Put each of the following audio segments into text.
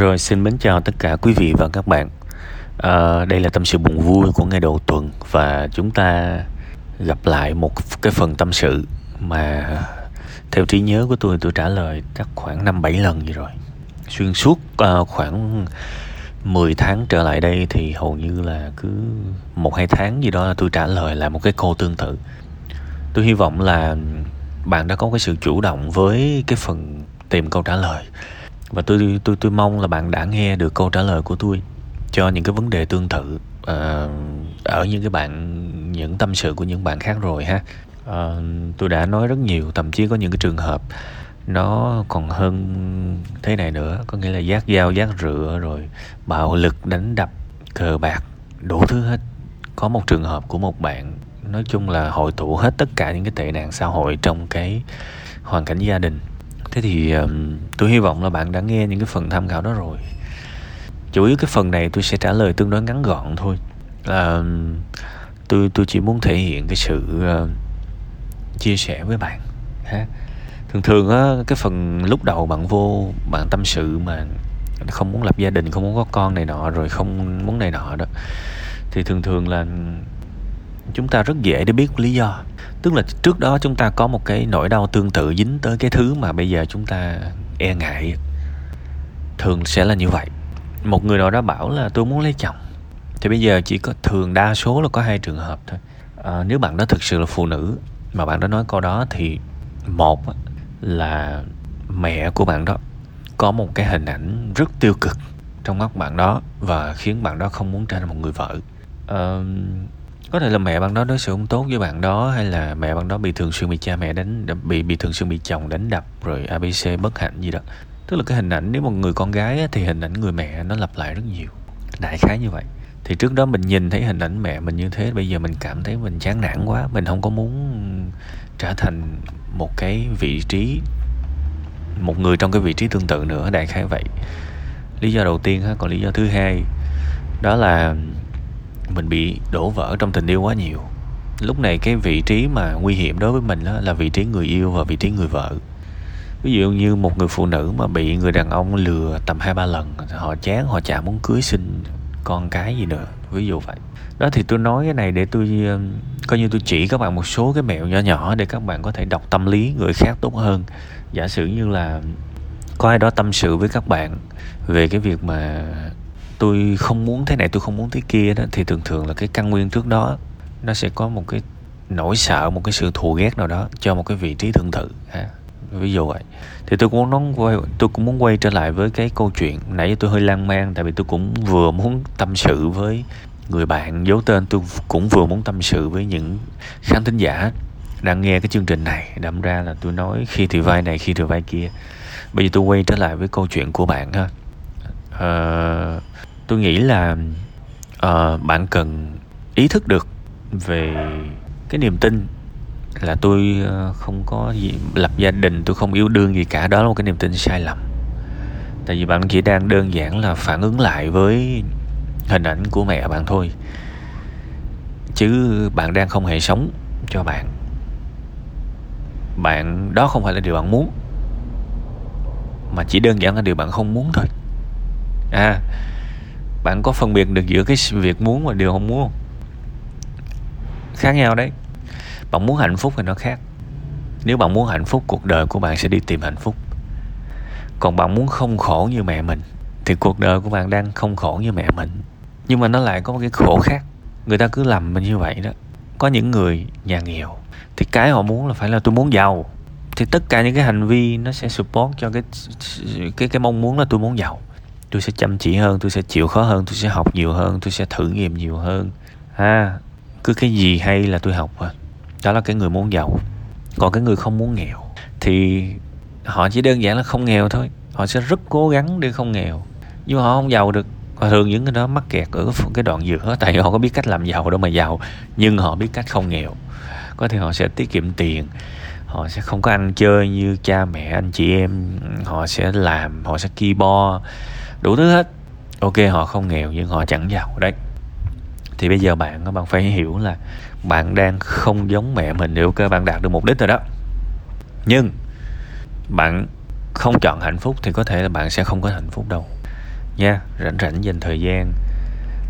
Rồi xin mến chào tất cả quý vị và các bạn. À, đây là tâm sự buồn vui của ngày đầu tuần và chúng ta gặp lại một cái phần tâm sự mà theo trí nhớ của tôi tôi trả lời chắc khoảng năm bảy lần gì rồi. Xuyên suốt uh, khoảng 10 tháng trở lại đây thì hầu như là cứ một hai tháng gì đó là tôi trả lời lại một cái câu tương tự. Tôi hy vọng là bạn đã có cái sự chủ động với cái phần tìm câu trả lời và tôi tôi tôi mong là bạn đã nghe được câu trả lời của tôi cho những cái vấn đề tương tự uh, ở những cái bạn những tâm sự của những bạn khác rồi ha. Uh, tôi đã nói rất nhiều thậm chí có những cái trường hợp nó còn hơn thế này nữa có nghĩa là giác dao giác rửa rồi bạo lực đánh đập cờ bạc đủ thứ hết. Có một trường hợp của một bạn nói chung là hội tụ hết tất cả những cái tệ nạn xã hội trong cái hoàn cảnh gia đình thế thì um, tôi hy vọng là bạn đã nghe những cái phần tham khảo đó rồi. Chủ yếu cái phần này tôi sẽ trả lời tương đối ngắn gọn thôi. Uh, tôi tôi chỉ muốn thể hiện cái sự uh, chia sẻ với bạn ha. Thường thường á cái phần lúc đầu bạn vô bạn tâm sự mà không muốn lập gia đình không muốn có con này nọ rồi không muốn này nọ đó thì thường thường là chúng ta rất dễ để biết lý do tức là trước đó chúng ta có một cái nỗi đau tương tự dính tới cái thứ mà bây giờ chúng ta e ngại. Thường sẽ là như vậy. Một người nào đó bảo là tôi muốn lấy chồng. Thì bây giờ chỉ có thường đa số là có hai trường hợp thôi. À, nếu bạn đó thực sự là phụ nữ mà bạn đó nói câu đó thì một là mẹ của bạn đó có một cái hình ảnh rất tiêu cực trong mắt bạn đó và khiến bạn đó không muốn trở thành một người vợ. À, có thể là mẹ bạn đó đối xử không tốt với bạn đó, hay là mẹ bạn đó bị thường xuyên bị cha mẹ đánh bị bị thường xuyên bị chồng đánh đập, rồi abc bất hạnh gì đó. Tức là cái hình ảnh nếu một người con gái thì hình ảnh người mẹ nó lặp lại rất nhiều, đại khái như vậy. Thì trước đó mình nhìn thấy hình ảnh mẹ mình như thế, bây giờ mình cảm thấy mình chán nản quá, mình không có muốn trở thành một cái vị trí, một người trong cái vị trí tương tự nữa, đại khái vậy. Lý do đầu tiên ha, còn lý do thứ hai, đó là mình bị đổ vỡ trong tình yêu quá nhiều. Lúc này cái vị trí mà nguy hiểm đối với mình đó là vị trí người yêu và vị trí người vợ. Ví dụ như một người phụ nữ mà bị người đàn ông lừa tầm hai ba lần, họ chán, họ chả muốn cưới sinh con cái gì nữa, ví dụ vậy. Đó thì tôi nói cái này để tôi coi như tôi chỉ các bạn một số cái mẹo nhỏ nhỏ để các bạn có thể đọc tâm lý người khác tốt hơn. Giả sử như là có ai đó tâm sự với các bạn về cái việc mà tôi không muốn thế này tôi không muốn thế kia đó thì thường thường là cái căn nguyên trước đó nó sẽ có một cái nỗi sợ một cái sự thù ghét nào đó cho một cái vị trí tương tự ha. Ví dụ vậy. Thì tôi cũng muốn quay tôi cũng muốn quay trở lại với cái câu chuyện nãy tôi hơi lan man tại vì tôi cũng vừa muốn tâm sự với người bạn giấu tên tôi cũng vừa muốn tâm sự với những khán thính giả đang nghe cái chương trình này. Đâm ra là tôi nói khi thì vai này khi thì vai kia. Bây giờ tôi quay trở lại với câu chuyện của bạn ha. À, tôi nghĩ là uh, bạn cần ý thức được về cái niềm tin là tôi ờ, không có gì lập gia đình tôi không yêu đương gì cả. Đó là một cái niềm tin sai lầm. Tại vì bạn chỉ đang đơn giản là phản ứng lại với hình ảnh của mẹ bạn thôi. Chứ bạn đang không hề sống cho bạn. Bạn đó không phải là điều bạn muốn mà chỉ đơn giản là điều bạn không muốn thôi. À bạn có phân biệt được giữa cái việc muốn và điều không muốn không? Khác nhau đấy. Bạn muốn hạnh phúc thì nó khác. Nếu bạn muốn hạnh phúc, cuộc đời của bạn sẽ đi tìm hạnh phúc. Còn bạn muốn không khổ như mẹ mình, thì cuộc đời của bạn đang không khổ như mẹ mình. Nhưng mà nó lại có một cái khổ khác. Người ta cứ làm mình như vậy đó. Có những người nhà nghèo, thì cái họ muốn là phải là tôi muốn giàu. Thì tất cả những cái hành vi nó sẽ support cho cái cái cái mong muốn là tôi muốn giàu tôi sẽ chăm chỉ hơn, tôi sẽ chịu khó hơn, tôi sẽ học nhiều hơn, tôi sẽ thử nghiệm nhiều hơn. À cứ cái gì hay là tôi học à đó là cái người muốn giàu. Còn cái người không muốn nghèo thì họ chỉ đơn giản là không nghèo thôi. Họ sẽ rất cố gắng để không nghèo. Nhưng mà họ không giàu được. Và thường những cái đó mắc kẹt ở cái đoạn giữa, tại họ có biết cách làm giàu đâu mà giàu, nhưng họ biết cách không nghèo. Có thể họ sẽ tiết kiệm tiền, họ sẽ không có ăn chơi như cha mẹ, anh chị em. Họ sẽ làm, họ sẽ ki bo đủ thứ hết. Ok, họ không nghèo nhưng họ chẳng giàu đấy. Thì bây giờ bạn bạn phải hiểu là bạn đang không giống mẹ mình nếu cơ bạn đạt được mục đích rồi đó. Nhưng bạn không chọn hạnh phúc thì có thể là bạn sẽ không có hạnh phúc đâu. Nha, rảnh rảnh dành thời gian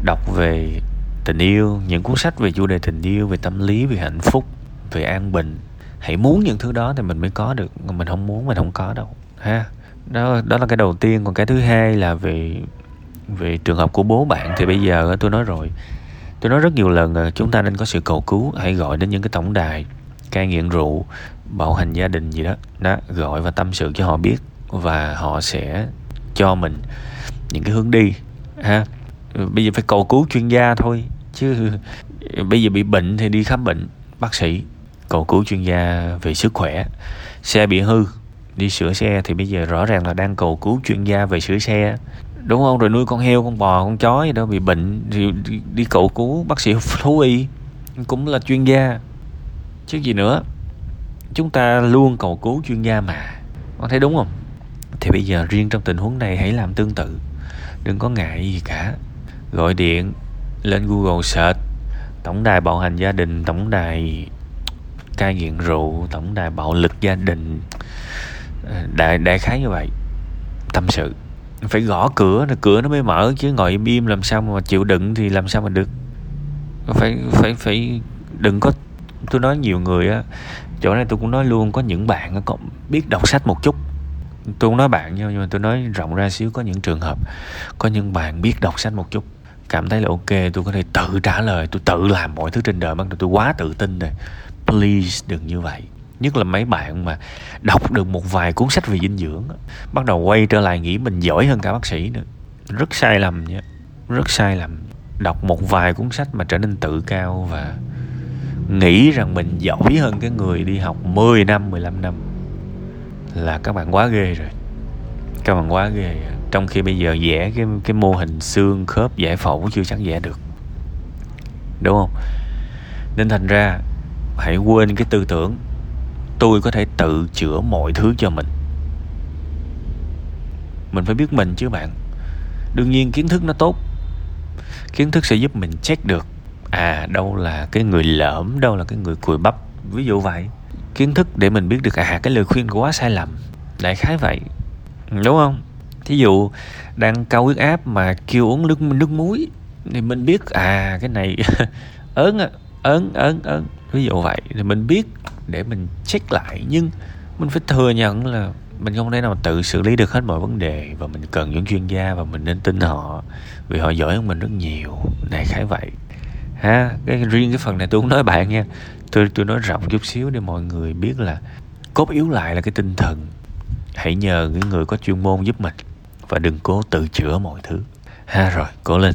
đọc về tình yêu, những cuốn sách về chủ đề tình yêu, về tâm lý, về hạnh phúc, về an bình. Hãy muốn những thứ đó thì mình mới có được. Mình không muốn, mình không có đâu, ha đó đó là cái đầu tiên. Còn cái thứ hai là về về trường hợp của bố bạn thì bây giờ tôi nói rồi. Tôi nói rất nhiều lần là chúng ta nên có sự cầu cứu, hãy gọi đến những cái tổng đài, cai nghiện rượu bạo hành gia đình gì đó. Đó, gọi và tâm sự cho họ biết và họ sẽ cho mình những cái hướng đi, ha. Bây giờ phải cầu cứu chuyên gia thôi, chứ bây giờ bị bệnh thì đi khám bệnh, bác sĩ, cầu cứu chuyên gia về sức khỏe, xe bị hư đi sửa xe thì bây giờ rõ ràng là đang cầu cứu chuyên gia về sửa xe. Đúng không? Rồi nuôi con heo con bò con chó gì đó bị bệnh thì đi, cầu cứu bác sĩ thú y. Cũng là chuyên gia. Chứ gì nữa chúng ta luôn cầu cứu chuyên gia mà. Con thấy đúng không? Thì bây giờ riêng trong tình huống này hãy làm tương tự. Đừng có ngại gì cả. Gọi điện lên google search tổng đài bạo hành gia đình tổng đài cai nghiện rượu tổng đài bạo lực gia đình đại đại khái như vậy. Tâm sự. Phải gõ cửa cửa nó mới mở chứ ngồi im im làm sao mà chịu đựng thì làm sao mà được. Phải phải phải đừng có, tôi nói nhiều người á, chỗ này tôi cũng nói luôn, có những bạn có biết đọc sách một chút. Tôi không nói bạn nhau nhưng mà tôi nói rộng ra xíu, có những trường hợp, có những bạn biết đọc sách một chút, cảm thấy là ok, tôi có thể tự trả lời, tôi tự làm mọi thứ trên đời, bắt đầu tôi quá tự tin rồi. Please đừng như vậy nhất là mấy bạn mà đọc được một vài cuốn sách về dinh dưỡng bắt đầu quay trở lại nghĩ mình giỏi hơn cả bác sĩ nữa. Rất sai lầm nhé rất sai lầm. Đọc một vài cuốn sách mà trở nên tự cao và nghĩ rằng mình giỏi hơn cái người đi học 10 năm 15 năm là các bạn quá ghê rồi. Các bạn quá ghê rồi. trong khi bây giờ vẽ cái cái mô hình xương khớp giải phẫu chưa chắc vẽ được. Đúng không? Nên thành ra hãy quên cái tư tưởng tôi có thể tự chữa mọi thứ cho mình. Mình phải biết mình chứ bạn. Đương nhiên kiến thức nó tốt. Kiến thức sẽ giúp mình check được à đâu là cái người lỡm, đâu là cái người cùi bắp. Ví dụ vậy. Kiến thức để mình biết được à cái lời khuyên của quá sai lầm. Đại khái vậy. Đúng không? Thí dụ đang cao huyết áp mà kêu uống nước nước muối, thì mình biết à cái này ớn á, ớn ớn ớn ví dụ vậy, thì mình biết để mình check lại, nhưng mình phải thừa nhận là mình không thể nào tự xử lý được hết mọi vấn đề và mình cần những chuyên gia và mình nên tin họ vì họ giỏi hơn mình rất nhiều. Này khái vậy. Ha, cái riêng cái phần này tôi không nói bạn nha. Tôi tôi nói rộng chút xíu để mọi người biết là cốt yếu lại là cái tinh thần. Hãy nhờ những người có chuyên môn giúp mình và đừng cố tự chữa mọi thứ. Ha, rồi, cố lên.